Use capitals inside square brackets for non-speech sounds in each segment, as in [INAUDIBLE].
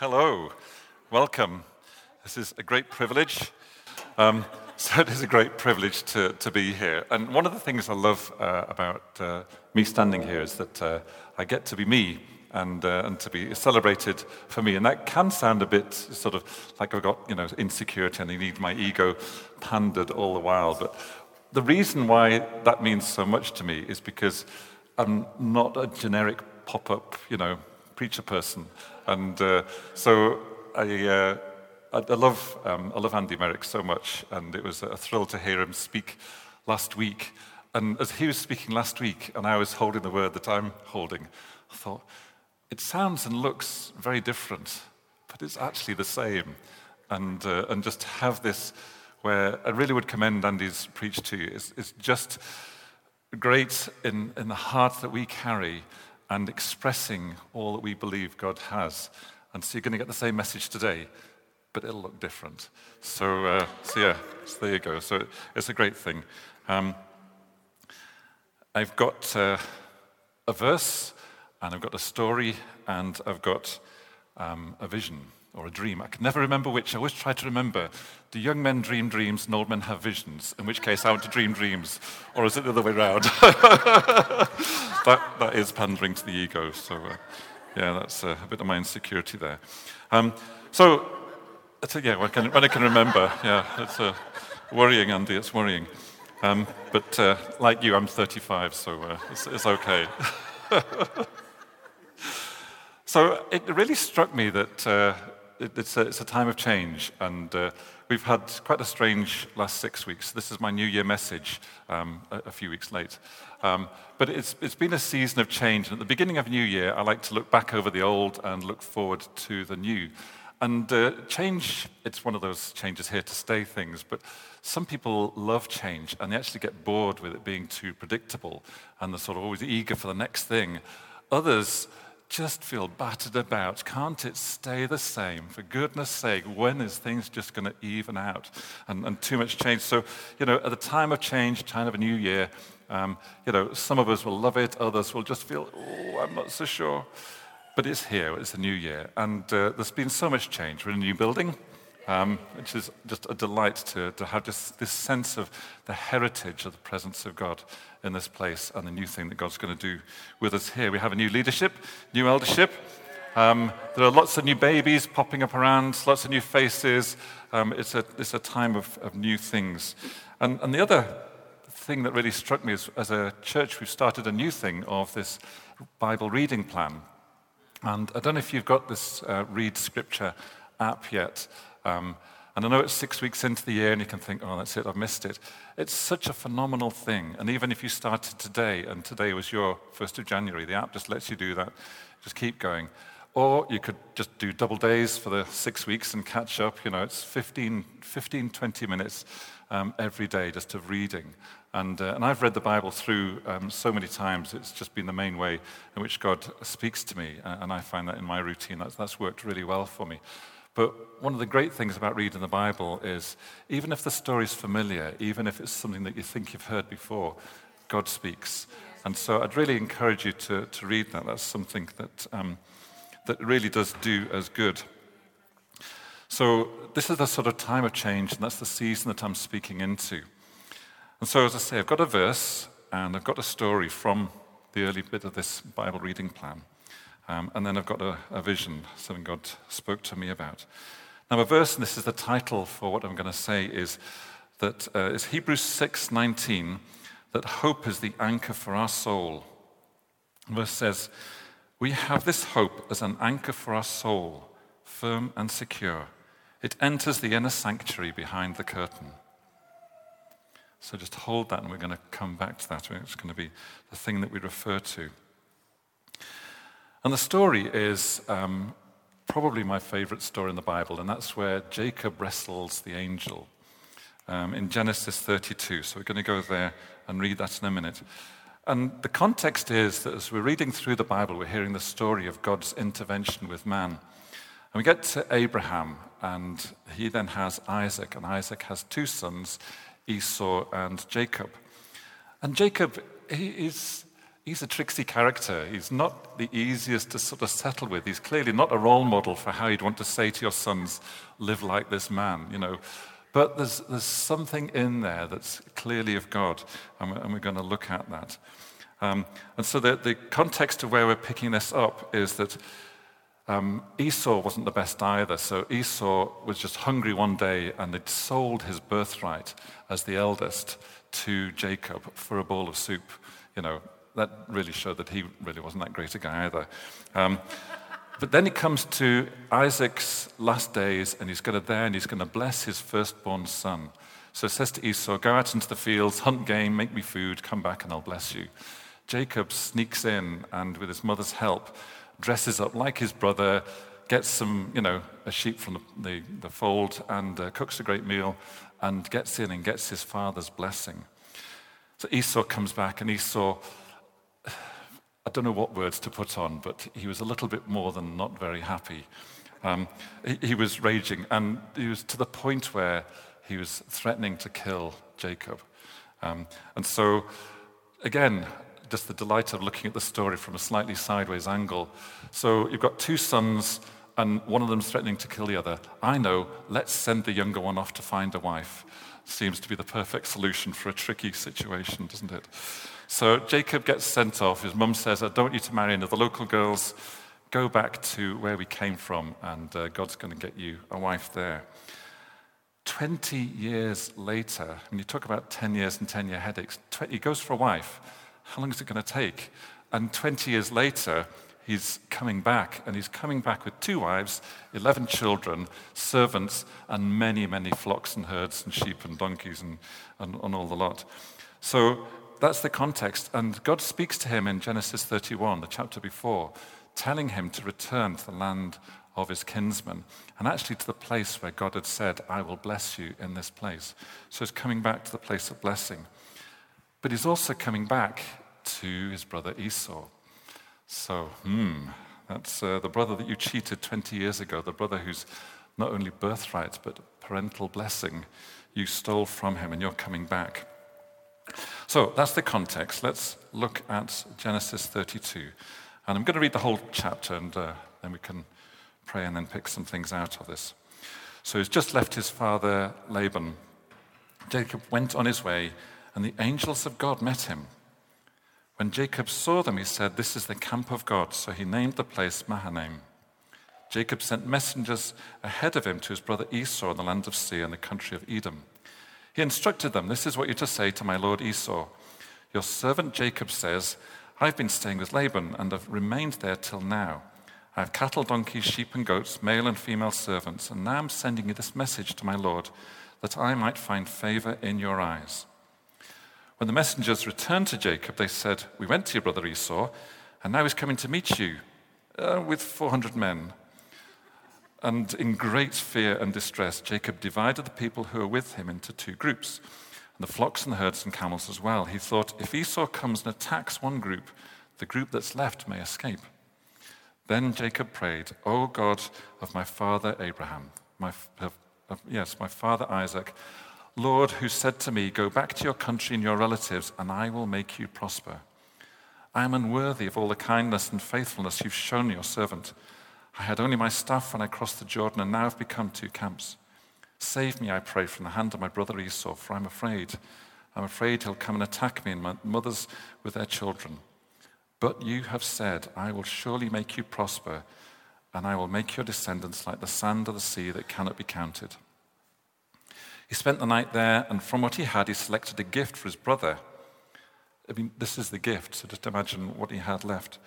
Hello, welcome. This is a great privilege. Um, [LAUGHS] so it is a great privilege to, to be here. And one of the things I love uh, about uh, me standing here is that uh, I get to be me and, uh, and to be celebrated for me. And that can sound a bit sort of like I've got, you know, insecurity and I need my ego pandered all the while. But the reason why that means so much to me is because I'm not a generic pop-up, you know, preacher person. And uh, so I, uh, I, I, love, um, I love Andy Merrick so much, and it was a thrill to hear him speak last week. And as he was speaking last week, and I was holding the word that I'm holding, I thought, it sounds and looks very different, but it's actually the same. And, uh, and just have this where I really would commend Andy's preach to you. It's, it's just great in, in the heart that we carry and expressing all that we believe God has. And so you're going to get the same message today, but it'll look different. So, uh, so yeah, so there you go. So it's a great thing. Um, I've got uh, a verse, and I've got a story, and I've got um, a vision or a dream. I can never remember which. I always try to remember do young men dream dreams and old men have visions? In which case, I want to dream dreams. Or is it the other way around? [LAUGHS] that, that is pandering to the ego. So, uh, yeah, that's uh, a bit of my insecurity there. Um, so, yeah, when I, can, when I, can, remember, yeah, it's uh, worrying, Andy, it's worrying. Um, but uh, like you, I'm 35, so uh, it's, it's okay. [LAUGHS] so it really struck me that it's a, it's a time of change, and uh, we've had quite a strange last six weeks. This is my New Year message, um, a, a, few weeks late. Um, but it's, it's been a season of change, and at the beginning of New Year, I like to look back over the old and look forward to the new. And uh, change, it's one of those changes here to stay things, but some people love change and they actually get bored with it being too predictable and they're sort of always eager for the next thing. Others, just feel battered about. Can't it stay the same? For goodness sake, when is things just going to even out? And, and, too much change. So, you know, at the time of change, time of a new year, um, you know, some of us will love it, others will just feel, oh, I'm not so sure. But it's here, it's a new year. And uh, there's been so much change. We're in a new building um, which is just a delight to, to have just this sense of the heritage of the presence of God in this place and the new thing that God's going to do with us here. We have a new leadership, new eldership. Um, there are lots of new babies popping up around, lots of new faces. Um, it's, a, it's a time of, of new things. And, and the other thing that really struck me is as a church, we've started a new thing of this Bible reading plan. And I don't know if you've got this uh, Read Scripture app yet. Um, and I know it's six weeks into the year and you can think, oh, that's it, I've missed it. It's such a phenomenal thing. And even if you started today and today was your 1st of January, the app just lets you do that. Just keep going. Or you could just do double days for the six weeks and catch up. You know, it's 15, 15 20 minutes um, every day just of reading. And, uh, and I've read the Bible through um, so many times. It's just been the main way in which God speaks to me. And I find that in my routine, that's, that's worked really well for me. But one of the great things about reading the Bible is even if the story is familiar, even if it's something that you think you've heard before, God speaks. And so I'd really encourage you to, to read that. That's something that, um, that really does do as good. So this is the sort of time of change, and that's the season that I'm speaking into. And so, as I say, I've got a verse and I've got a story from the early bit of this Bible reading plan. Um, and then I've got a, a, vision, something God spoke to me about. Now, a verse, and this is the title for what I'm going to say, is that uh, is Hebrews 6:19, that hope is the anchor for our soul. The verse says, "We have this hope as an anchor for our soul, firm and secure. It enters the inner sanctuary behind the curtain." So just hold that, and we're going to come back to that. It's going to be the thing that we refer to. And the story is um, probably my favorite story in the Bible, and that's where Jacob wrestles the angel um, in Genesis 32. So we're going to go there and read that in a minute. And the context is that as we're reading through the Bible, we're hearing the story of God's intervention with man. And we get to Abraham, and he then has Isaac, and Isaac has two sons, Esau and Jacob. And Jacob, he is he's a tricksy character. He's not the easiest to sort of settle with. He's clearly not a role model for how you'd want to say to your sons, live like this man, you know. But there's, there's something in there that's clearly of God, and we're, and we're going to look at that. Um, and so the, the context of where we're picking this up is that um, Esau wasn't the best either. So Esau was just hungry one day and had sold his birthright as the eldest to Jacob for a bowl of soup. You know, that really showed that he really wasn't that great a guy either. Um, but then he comes to Isaac's last days, and he's going to there and he's going to bless his firstborn son. So it says to Esau, Go out into the fields, hunt game, make me food, come back, and I'll bless you. Jacob sneaks in and, with his mother's help, dresses up like his brother, gets some, you know, a sheep from the, the, the fold, and uh, cooks a great meal, and gets in and gets his father's blessing. So Esau comes back, and Esau I don't know what words to put on, but he was a little bit more than not very happy. Um, he, he, was raging, and he was to the point where he was threatening to kill Jacob. Um, and so, again, just the delight of looking at the story from a slightly sideways angle. So, you've got two sons, and one of them's threatening to kill the other. I know, let's send the younger one off to find a wife. Seems to be the perfect solution for a tricky situation, doesn't it? So Jacob gets sent off. His mum says, I don't want you to marry the local girls. Go back to where we came from, and uh, God's going to get you a wife there. 20 years later, when you talk about 10 years and 10 year headaches, 20, he goes for a wife. How long is it going to take? And 20 years later, he's coming back, and he's coming back with two wives, 11 children, servants, and many, many flocks and herds and sheep and donkeys and, and, and all the lot. So that's the context. And God speaks to him in Genesis 31, the chapter before, telling him to return to the land of his kinsmen, and actually to the place where God had said, I will bless you in this place. So he's coming back to the place of blessing. But he's also coming back to his brother Esau. So, hmm, that's uh, the brother that you cheated 20 years ago, the brother who's not only birthright, but parental blessing you stole from him, and you're coming back. So that's the context. Let's look at Genesis 32. And I'm going to read the whole chapter, and uh, then we can pray and then pick some things out of this. So he's just left his father Laban. Jacob went on his way, and the angels of God met him. When Jacob saw them, he said, This is the camp of God. So he named the place Mahanaim. Jacob sent messengers ahead of him to his brother Esau in the land of Seir in the country of Edom. He instructed them This is what you're to say to my lord Esau. Your servant Jacob says, I've been staying with Laban and have remained there till now. I have cattle, donkeys, sheep, and goats, male and female servants, and now I'm sending you this message to my lord that I might find favor in your eyes. When the messengers returned to Jacob, they said, We went to your brother Esau, and now he's coming to meet you uh, with 400 men. And in great fear and distress, Jacob divided the people who were with him into two groups, and the flocks and the herds and camels as well. He thought, if Esau comes and attacks one group, the group that's left may escape. Then Jacob prayed, O God of my father Abraham, my, yes, my father Isaac, Lord, who said to me, Go back to your country and your relatives, and I will make you prosper. I am unworthy of all the kindness and faithfulness you've shown your servant. I had only my staff when I crossed the Jordan, and now I've become two camps. Save me, I pray, from the hand of my brother Esau, for I'm afraid. I'm afraid he'll come and attack me and my mothers with their children. But you have said, I will surely make you prosper, and I will make your descendants like the sand of the sea that cannot be counted. He spent the night there, and from what he had, he selected a gift for his brother. I mean, this is the gift, so just imagine what he had left.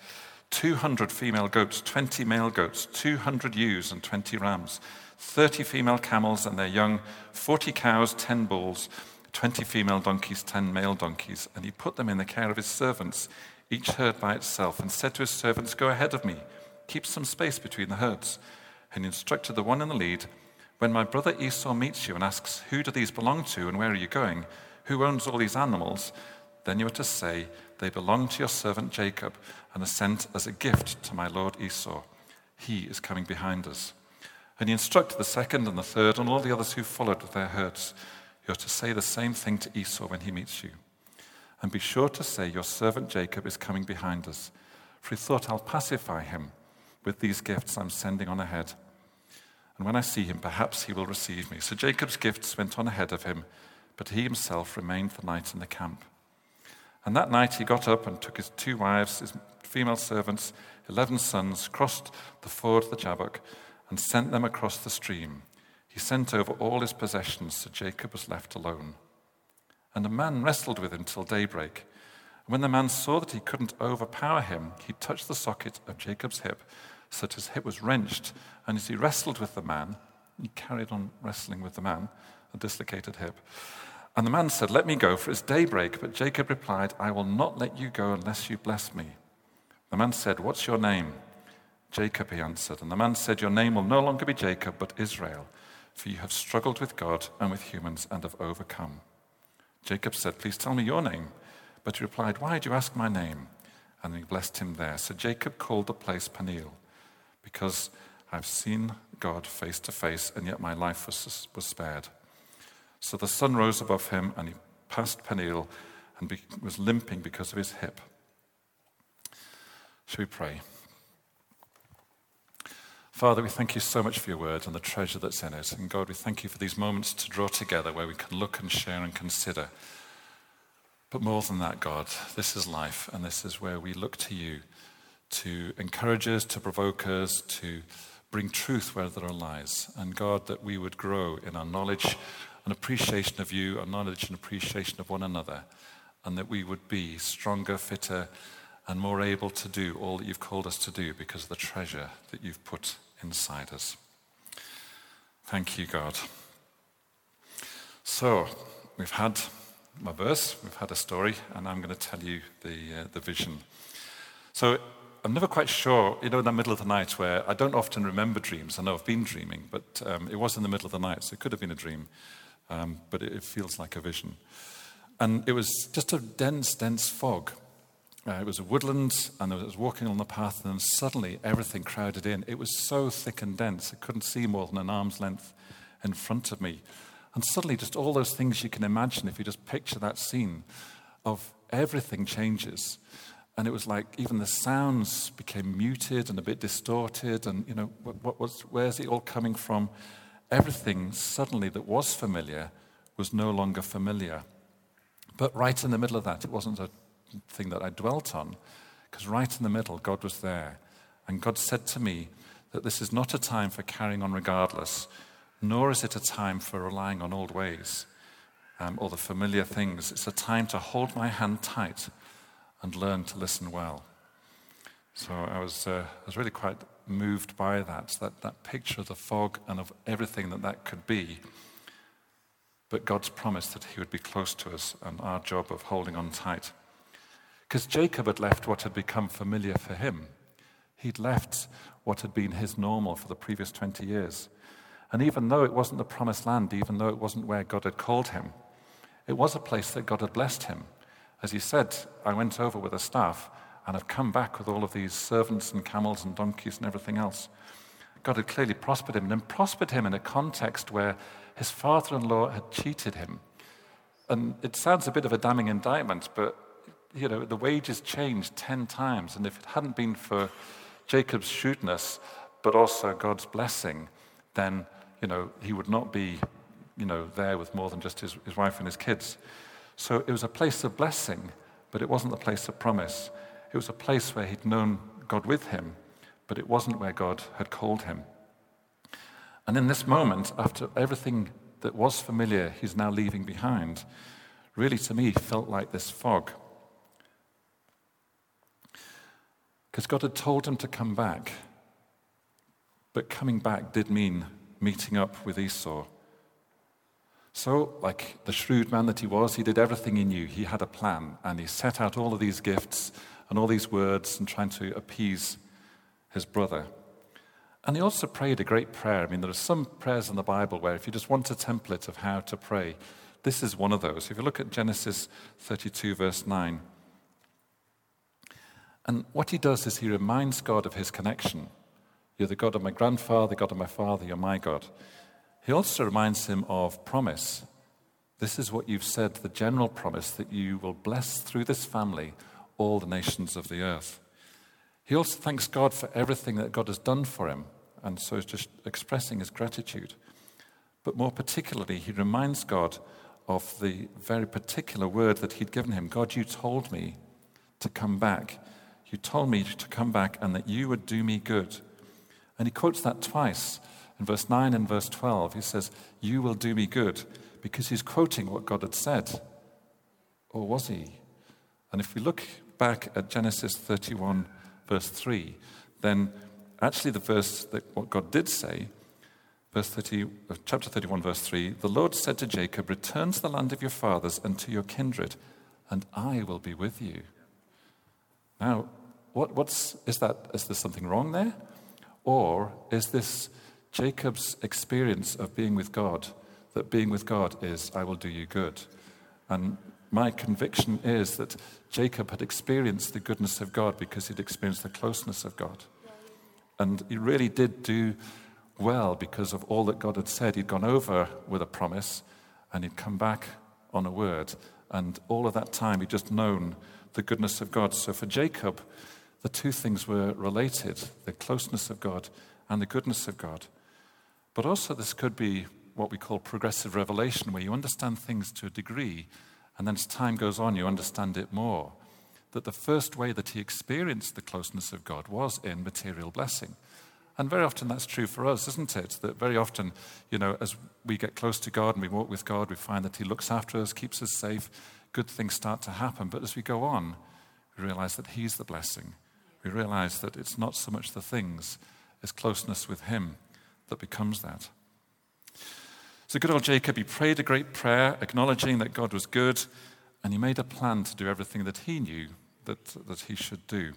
200 female goats, 20 male goats, 200 ewes and 20 rams, 30 female camels and their young, 40 cows, 10 bulls, 20 female donkeys, 10 male donkeys. And he put them in the care of his servants, each herd by itself, and said to his servants, Go ahead of me, keep some space between the herds. And he instructed the one in the lead, When my brother Esau meets you and asks, Who do these belong to and where are you going? Who owns all these animals? Then you are to say, They belong to your servant Jacob and are sent as a gift to my lord Esau. He is coming behind us. And he instructed the second and the third and all the others who followed with their herds. You're to say the same thing to Esau when he meets you. And be sure to say, Your servant Jacob is coming behind us. For he thought, I'll pacify him with these gifts I'm sending on ahead. And when I see him, perhaps he will receive me. So Jacob's gifts went on ahead of him, but he himself remained the night in the camp. And that night he got up and took his two wives, his female servants, eleven sons, crossed the ford of the Jabbok, and sent them across the stream. He sent over all his possessions, so Jacob was left alone. And a man wrestled with him till daybreak. And when the man saw that he couldn't overpower him, he touched the socket of Jacob's hip, so that his hip was wrenched. And as he wrestled with the man, he carried on wrestling with the man, a dislocated hip. And the man said, Let me go, for it's daybreak. But Jacob replied, I will not let you go unless you bless me. The man said, What's your name? Jacob, he answered. And the man said, Your name will no longer be Jacob, but Israel, for you have struggled with God and with humans and have overcome. Jacob said, Please tell me your name. But he replied, Why do you ask my name? And he blessed him there. So Jacob called the place Peniel, because I've seen God face to face, and yet my life was, was spared. So the sun rose above him, and he passed Peniel and be, was limping because of his hip. Shall we pray? Father, we thank you so much for your word and the treasure that's in it. And God, we thank you for these moments to draw together where we can look and share and consider. But more than that, God, this is life, and this is where we look to you to encourage us, to provoke us, to bring truth where there are lies. And God, that we would grow in our knowledge and appreciation of you, a knowledge and appreciation of one another, and that we would be stronger, fitter, and more able to do all that you've called us to do because of the treasure that you've put inside us. Thank you, God. So, we've had my verse, we've had a story, and I'm going to tell you the, uh, the vision. So, I'm never quite sure, you know, in the middle of the night where I don't often remember dreams. I know I've been dreaming, but um, it was in the middle of the night, so it could have been a dream, um, but it, it feels like a vision. And it was just a dense, dense fog. Uh, it was a woodland, and I was walking on the path, and suddenly everything crowded in. It was so thick and dense, I couldn't see more than an arm's length in front of me. And suddenly, just all those things you can imagine, if you just picture that scene, of everything changes. And it was like even the sounds became muted and a bit distorted, and you know, what, what where's it all coming from? Everything suddenly that was familiar was no longer familiar. But right in the middle of that, it wasn't a thing that I dwelt on, because right in the middle, God was there. And God said to me that this is not a time for carrying on regardless, nor is it a time for relying on old ways um, or the familiar things. It's a time to hold my hand tight and learn to listen well. So I was, uh, I was really quite moved by that, that, that picture of the fog and of everything that that could be. But God's promise that He would be close to us and our job of holding on tight. Because Jacob had left what had become familiar for him. He'd left what had been his normal for the previous 20 years. And even though it wasn't the promised land, even though it wasn't where God had called him, it was a place that God had blessed him. As he said, I went over with a staff and I've come back with all of these servants and camels and donkeys and everything else. God had clearly prospered him and prospered him in a context where his father in law had cheated him. And it sounds a bit of a damning indictment, but you know, the wages changed 10 times. And if it hadn't been for Jacob's shrewdness, but also God's blessing, then, you know, he would not be, you know, there with more than just his, his wife and his kids. So it was a place of blessing, but it wasn't a place of promise. It was a place where he'd known God with him, but it wasn't where God had called him. And in this moment, after everything that was familiar, he's now leaving behind, really to me felt like this fog. Because God had told him to come back. But coming back did mean meeting up with Esau. So, like the shrewd man that he was, he did everything he knew. He had a plan, and he set out all of these gifts and all these words and trying to appease his brother. And he also prayed a great prayer. I mean, there are some prayers in the Bible where if you just want a template of how to pray, this is one of those. If you look at Genesis 32, verse 9, and what he does is he reminds God of his connection. You're the God of my grandfather, the God of my father, you're my God. He also reminds him of promise This is what you've said, the general promise that you will bless through this family all the nations of the earth. He also thanks God for everything that God has done for him, and so is just expressing his gratitude. But more particularly, he reminds God of the very particular word that he'd given him God, you told me to come back. You told me to come back and that you would do me good. And he quotes that twice in verse 9 and verse 12. He says, You will do me good, because he's quoting what God had said. Or was he? And if we look back at Genesis 31, verse 3, then actually the verse that what God did say Verse 30, uh, chapter 31, verse 3 The Lord said to Jacob, Return to the land of your fathers and to your kindred, and I will be with you. Now, what, what's, is, that, is there something wrong there? Or is this Jacob's experience of being with God, that being with God is, I will do you good? And my conviction is that Jacob had experienced the goodness of God because he'd experienced the closeness of God. And he really did do well because of all that God had said. He'd gone over with a promise and he'd come back on a word. And all of that time, he'd just known the goodness of God. So for Jacob, the two things were related the closeness of God and the goodness of God. But also, this could be what we call progressive revelation, where you understand things to a degree, and then as time goes on, you understand it more. That the first way that he experienced the closeness of God was in material blessing. And very often that's true for us, isn't it? That very often, you know, as we get close to God and we walk with God, we find that He looks after us, keeps us safe, good things start to happen. But as we go on, we realize that He's the blessing. We realize that it's not so much the things, as closeness with Him that becomes that. So, good old Jacob, he prayed a great prayer, acknowledging that God was good, and he made a plan to do everything that he knew that, that he should do.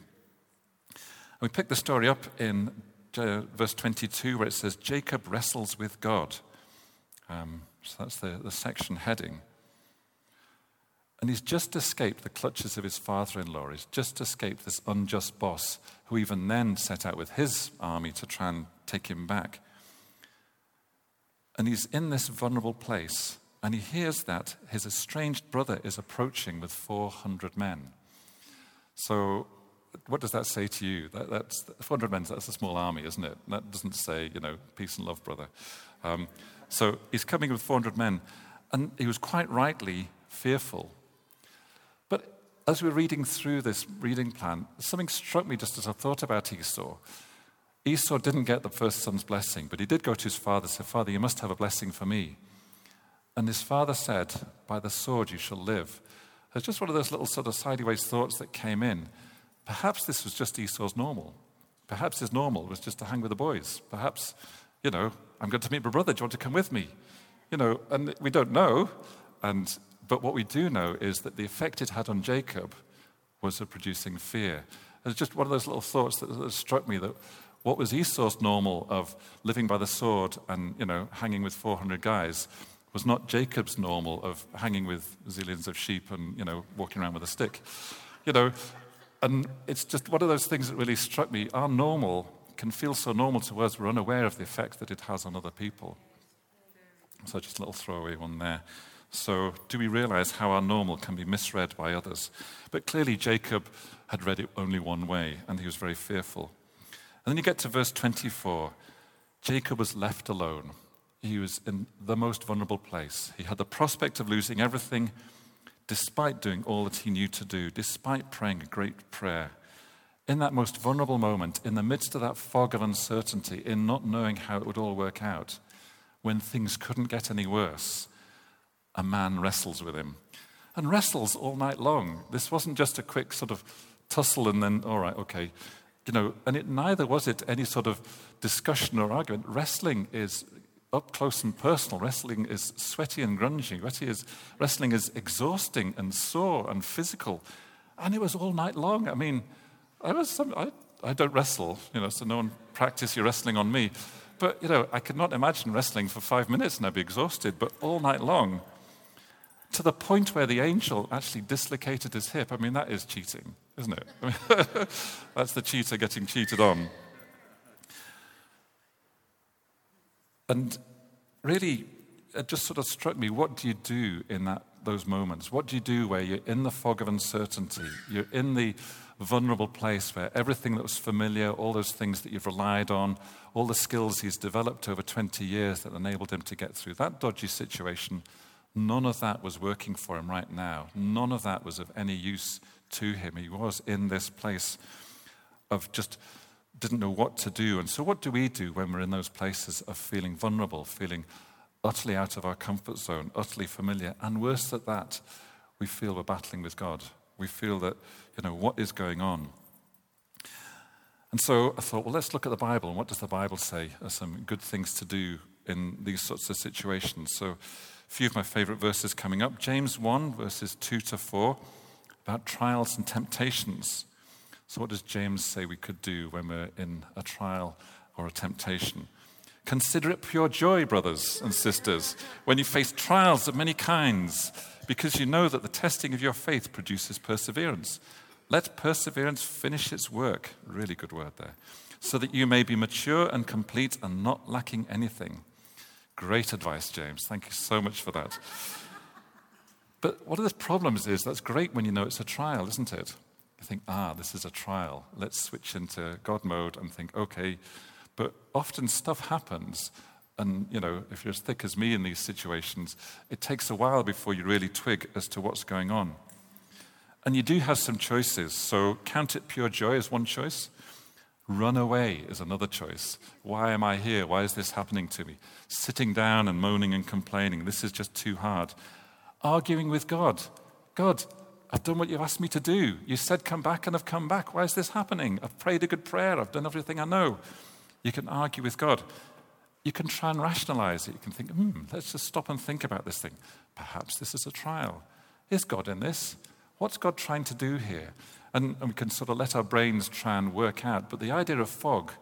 And we pick the story up in verse 22, where it says, Jacob wrestles with God. Um, so that's the, the section heading. And he's just escaped the clutches of his father in law. He's just escaped this unjust boss who even then set out with his army to try and take him back. And he's in this vulnerable place, and he hears that his estranged brother is approaching with 400 men. So what does that say to you? That, that's 400 men, that's a small army, isn't it? That doesn't say, you know, peace and love, brother. Um, so he's coming with 400 men, and he was quite rightly fearful. But as we were reading through this reading plan, something struck me just as I thought about Esau. Esau didn't get the first son's blessing, but he did go to his father and say, Father, you must have a blessing for me. And his father said, By the sword you shall live. It's just one of those little sort of sideways thoughts that came in. Perhaps this was just Esau's normal. Perhaps his normal was just to hang with the boys. Perhaps, you know, I'm going to meet my brother. Do you want to come with me? You know, and we don't know. And, but what we do know is that the effect it had on Jacob was of producing fear. It's just one of those little thoughts that, that struck me that what was Esau's normal of living by the sword and, you know, hanging with 400 guys was not Jacob's normal of hanging with zillions of sheep and, you know, walking around with a stick. You know, and it's just one of those things that really struck me. Our normal can feel so normal to us, we're unaware of the effect that it has on other people. So, just a little throwaway one there. So, do we realize how our normal can be misread by others? But clearly, Jacob had read it only one way, and he was very fearful. And then you get to verse 24. Jacob was left alone. He was in the most vulnerable place. He had the prospect of losing everything despite doing all that he knew to do, despite praying a great prayer, in that most vulnerable moment, in the midst of that fog of uncertainty, in not knowing how it would all work out, when things couldn't get any worse, a man wrestles with him. And wrestles all night long. This wasn't just a quick sort of tussle and then, all right, okay. You know, and it neither was it any sort of discussion or argument. Wrestling is up close and personal. Wrestling is sweaty and grungy. Wrestling is, exhausting and sore and physical. And it was all night long. I mean, I, was, I, I don't wrestle, you know, so no one practice your wrestling on me. But, you know, I could not imagine wrestling for five minutes and I'd be exhausted, but all night long, to the point where the angel actually dislocated his hip. I mean, that is cheating, isn't it? [LAUGHS] That's the cheater getting cheated on. And really, it just sort of struck me what do you do in that, those moments? What do you do where you're in the fog of uncertainty? You're in the vulnerable place where everything that was familiar, all those things that you've relied on, all the skills he's developed over 20 years that enabled him to get through that dodgy situation, none of that was working for him right now. None of that was of any use to him. He was in this place of just didn't know what to do. And so, what do we do when we're in those places of feeling vulnerable, feeling utterly out of our comfort zone, utterly familiar? And worse than that, we feel we're battling with God. We feel that, you know, what is going on? And so I thought, well, let's look at the Bible. And what does the Bible say are some good things to do in these sorts of situations? So, a few of my favorite verses coming up James 1, verses 2 to 4, about trials and temptations. So, what does James say we could do when we're in a trial or a temptation? Consider it pure joy, brothers and sisters, when you face trials of many kinds, because you know that the testing of your faith produces perseverance. Let perseverance finish its work. Really good word there. So that you may be mature and complete and not lacking anything. Great advice, James. Thank you so much for that. But one of the problems is that's great when you know it's a trial, isn't it? You think, ah, this is a trial. Let's switch into God mode and think, okay. But often stuff happens, and you know, if you're as thick as me in these situations, it takes a while before you really twig as to what's going on. And you do have some choices. So count it pure joy is one choice. Run away is another choice. Why am I here? Why is this happening to me? Sitting down and moaning and complaining. This is just too hard. Arguing with God. God, I've done what you've asked me to do. You said come back and I've come back. Why is this happening? I've prayed a good prayer. I've done everything I know. You can argue with God. You can try and rationalize it. You can think, hmm, let's just stop and think about this thing. Perhaps this is a trial. Is God in this? What's God trying to do here? And, and we can sort of let our brains try and work out. But the idea of fog,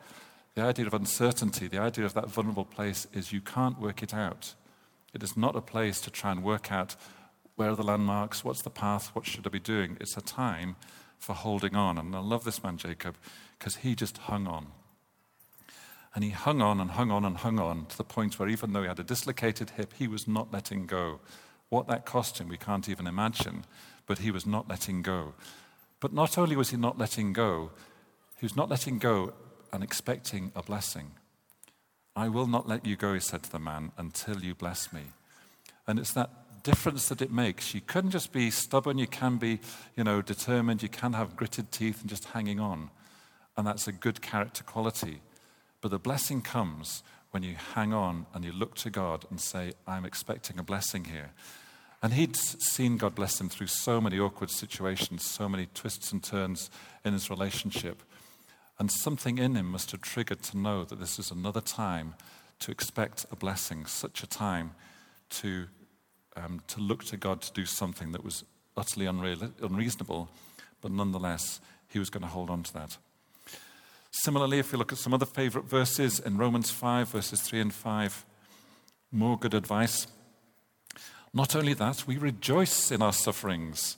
the idea of uncertainty, the idea of that vulnerable place is you can't work it out. It is not a place to try and work out where are the landmarks, what's the path, what should I be doing. It's a time for holding on. And I love this man, Jacob, because he just hung on. And he hung on and hung on and hung on to the point where even though he had a dislocated hip, he was not letting go. What that cost him, we can't even imagine but he was not letting go. But not only was he not letting go, he was not letting go and expecting a blessing. I will not let you go, he said to the man, until you bless me. And it's that difference that it makes. You couldn't just be stubborn, you can be, you know, determined, you can have gritted teeth and just hanging on. And that's a good character quality. But the blessing comes when you hang on and you look to God and say, I'm expecting a blessing here. And he'd seen God bless him through so many awkward situations, so many twists and turns in his relationship. And something in him must have triggered to know that this is another time to expect a blessing, such a time to, um, to look to God to do something that was utterly unreasonable, but nonetheless, he was going to hold on to that. Similarly, if you look at some other favorite verses in Romans 5, verses 3 and 5, more good advice. Not only that, we rejoice in our sufferings,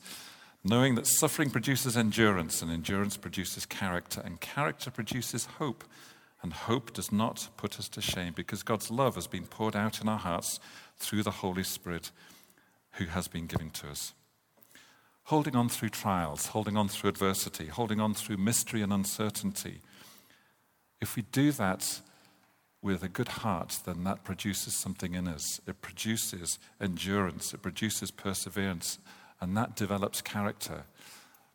knowing that suffering produces endurance, and endurance produces character, and character produces hope. And hope does not put us to shame because God's love has been poured out in our hearts through the Holy Spirit who has been given to us. Holding on through trials, holding on through adversity, holding on through mystery and uncertainty. If we do that with a good heart, then that produces something in us. It produces endurance, it produces perseverance, and that develops character.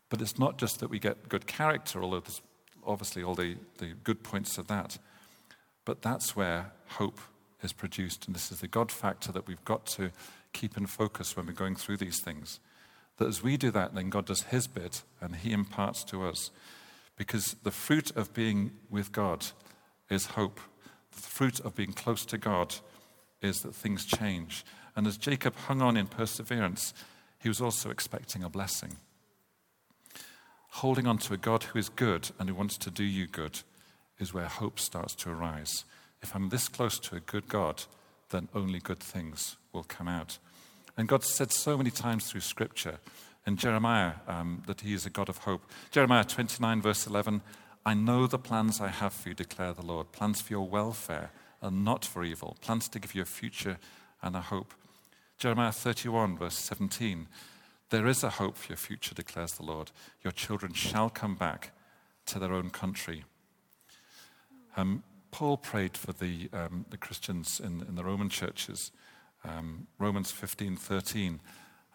But it's not just that we get good character, although there's obviously all the, the good points of that, but that's where hope is produced. And this is the God factor that we've got to keep in focus when we're going through these things. That as we do that, then God does his bit and he imparts to us. Because the fruit of being with God is hope the fruit of being close to God is that things change. And as Jacob hung on in perseverance, he was also expecting a blessing. Holding on to a God who is good and who wants to do you good is where hope starts to arise. If I'm this close to a good God, then only good things will come out. And God said so many times through Scripture in Jeremiah um, that He is a God of hope. Jeremiah 29, verse 11 I know the plans I have for you, declare the Lord plans for your welfare and not for evil, plans to give you a future and a hope. Jeremiah 31, verse 17 There is a hope for your future, declares the Lord. Your children shall come back to their own country. Um, Paul prayed for the, um, the Christians in, in the Roman churches, um, Romans 15 13.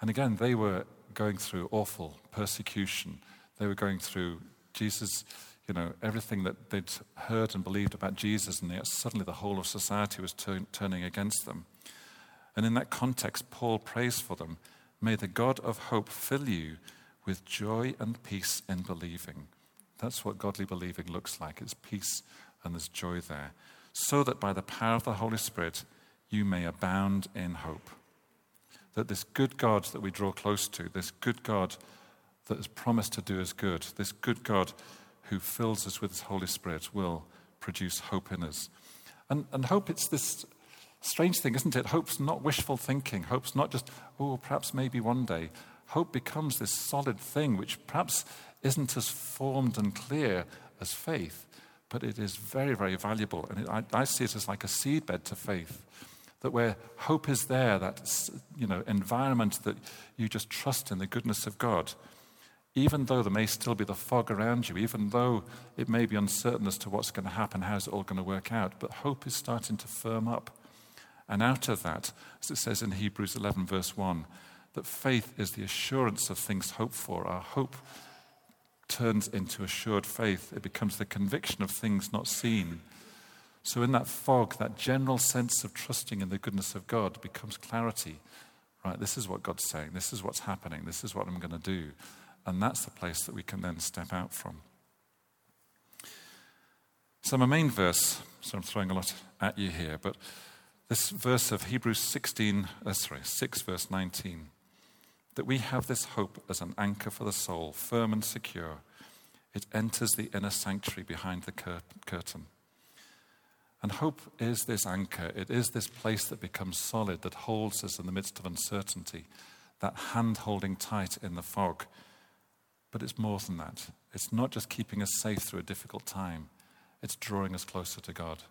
And again, they were going through awful persecution. They were going through Jesus, you know, everything that they'd heard and believed about Jesus, and yet suddenly the whole of society was turn, turning against them. And in that context, Paul prays for them May the God of hope fill you with joy and peace in believing. That's what godly believing looks like. It's peace and there's joy there. So that by the power of the Holy Spirit, you may abound in hope. That this good God that we draw close to, this good God that has promised to do us good, this good God who fills us with his Holy Spirit will produce hope in us. And, and hope, it's this strange thing, isn't it? Hope's not wishful thinking. Hope's not just, oh, perhaps maybe one day. Hope becomes this solid thing which perhaps isn't as formed and clear as faith, but it is very, very valuable. And it, I, I see it as like a seedbed to faith. That where hope is there, that you know, environment that you just trust in the goodness of God, even though there may still be the fog around you, even though it may be uncertain as to what's going to happen, how's it all going to work out, but hope is starting to firm up. And out of that, as it says in Hebrews 11, verse 1, that faith is the assurance of things hoped for. Our hope turns into assured faith, it becomes the conviction of things not seen. So, in that fog, that general sense of trusting in the goodness of God becomes clarity. Right, this is what God's saying, this is what's happening, this is what I'm going to do. And that's the place that we can then step out from. So, my main verse, so I'm throwing a lot at you here, but this verse of Hebrews 16, uh, sorry, 6, verse 19, that we have this hope as an anchor for the soul, firm and secure. It enters the inner sanctuary behind the cur- curtain. And hope is this anchor. It is this place that becomes solid, that holds us in the midst of uncertainty, that hand holding tight in the fog. But it's more than that. It's not just keeping us safe through a difficult time, it's drawing us closer to God.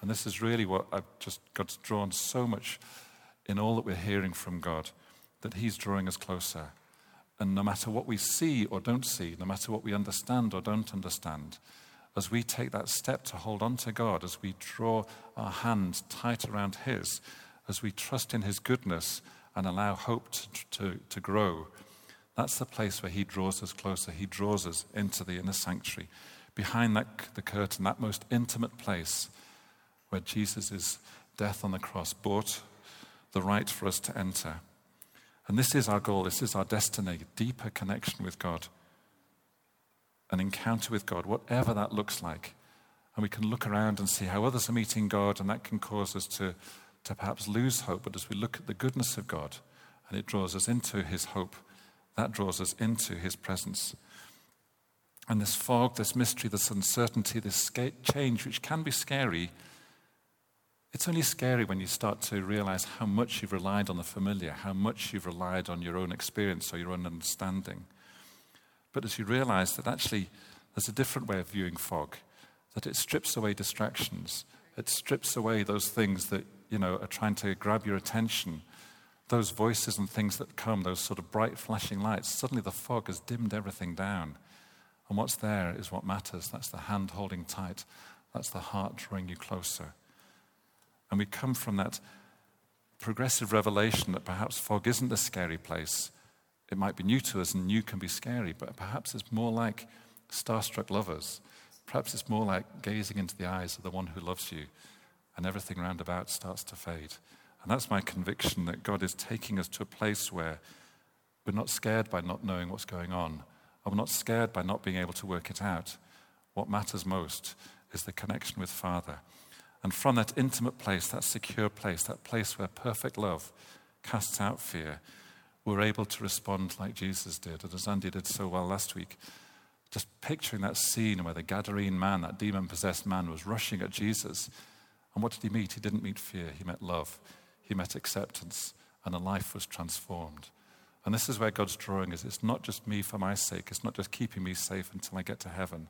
And this is really what I've just God's drawn so much in all that we're hearing from God, that He's drawing us closer. And no matter what we see or don't see, no matter what we understand or don't understand, as we take that step to hold on to God, as we draw our hands tight around His, as we trust in His goodness and allow hope to, to, to grow, that's the place where He draws us closer. He draws us into the inner sanctuary, behind that, the curtain, that most intimate place where Jesus' death on the cross bought the right for us to enter. And this is our goal, this is our destiny deeper connection with God, an encounter with God, whatever that looks like. And we can look around and see how others are meeting God, and that can cause us to, to perhaps lose hope. But as we look at the goodness of God and it draws us into His hope, that draws us into His presence. And this fog, this mystery, this uncertainty, this change, which can be scary, it's only scary when you start to realize how much you've relied on the familiar, how much you've relied on your own experience or your own understanding. But as you realize that actually there's a different way of viewing fog, that it strips away distractions, it strips away those things that, you know, are trying to grab your attention, those voices and things that come, those sort of bright flashing lights. Suddenly the fog has dimmed everything down. And what's there is what matters. That's the hand holding tight, that's the heart drawing you closer. And we come from that progressive revelation that perhaps fog isn't a scary place. It might be new to us, and new can be scary, but perhaps it's more like starstruck lovers. Perhaps it's more like gazing into the eyes of the one who loves you, and everything round about starts to fade. And that's my conviction that God is taking us to a place where we're not scared by not knowing what's going on, we're not scared by not being able to work it out. What matters most is the connection with Father. And from that intimate place, that secure place, that place where perfect love casts out fear, we're able to respond like Jesus did, and as Andy did so well last week. Just picturing that scene where the Gadarene man, that demon possessed man, was rushing at Jesus. And what did he meet? He didn't meet fear, he met love, he met acceptance, and a life was transformed. And this is where God's drawing is. It's not just me for my sake, it's not just keeping me safe until I get to heaven.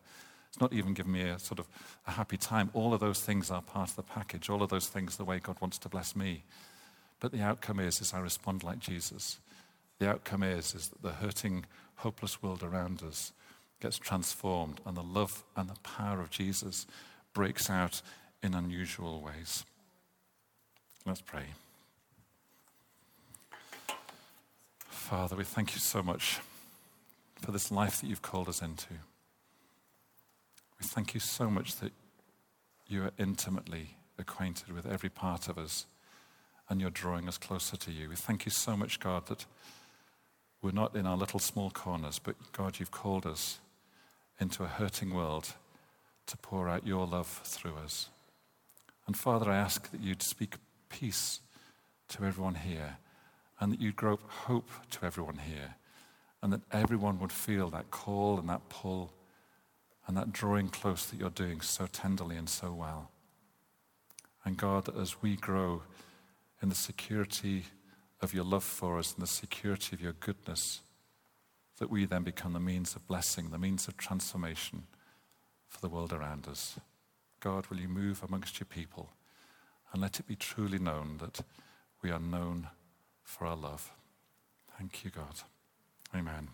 It's not even giving me a sort of a happy time. All of those things are part of the package. All of those things, the way God wants to bless me. But the outcome is, is I respond like Jesus. The outcome is, is that the hurting, hopeless world around us gets transformed and the love and the power of Jesus breaks out in unusual ways. Let's pray. Father, we thank you so much for this life that you've called us into. We thank you so much that you are intimately acquainted with every part of us and you're drawing us closer to you. We thank you so much, God, that we're not in our little small corners, but God, you've called us into a hurting world to pour out your love through us. And Father, I ask that you'd speak peace to everyone here and that you'd grow hope to everyone here and that everyone would feel that call and that pull and that drawing close that you're doing so tenderly and so well. And God, as we grow in the security of your love for us and the security of your goodness, that we then become the means of blessing, the means of transformation for the world around us. God, will you move amongst your people and let it be truly known that we are known for our love. Thank you, God. Amen.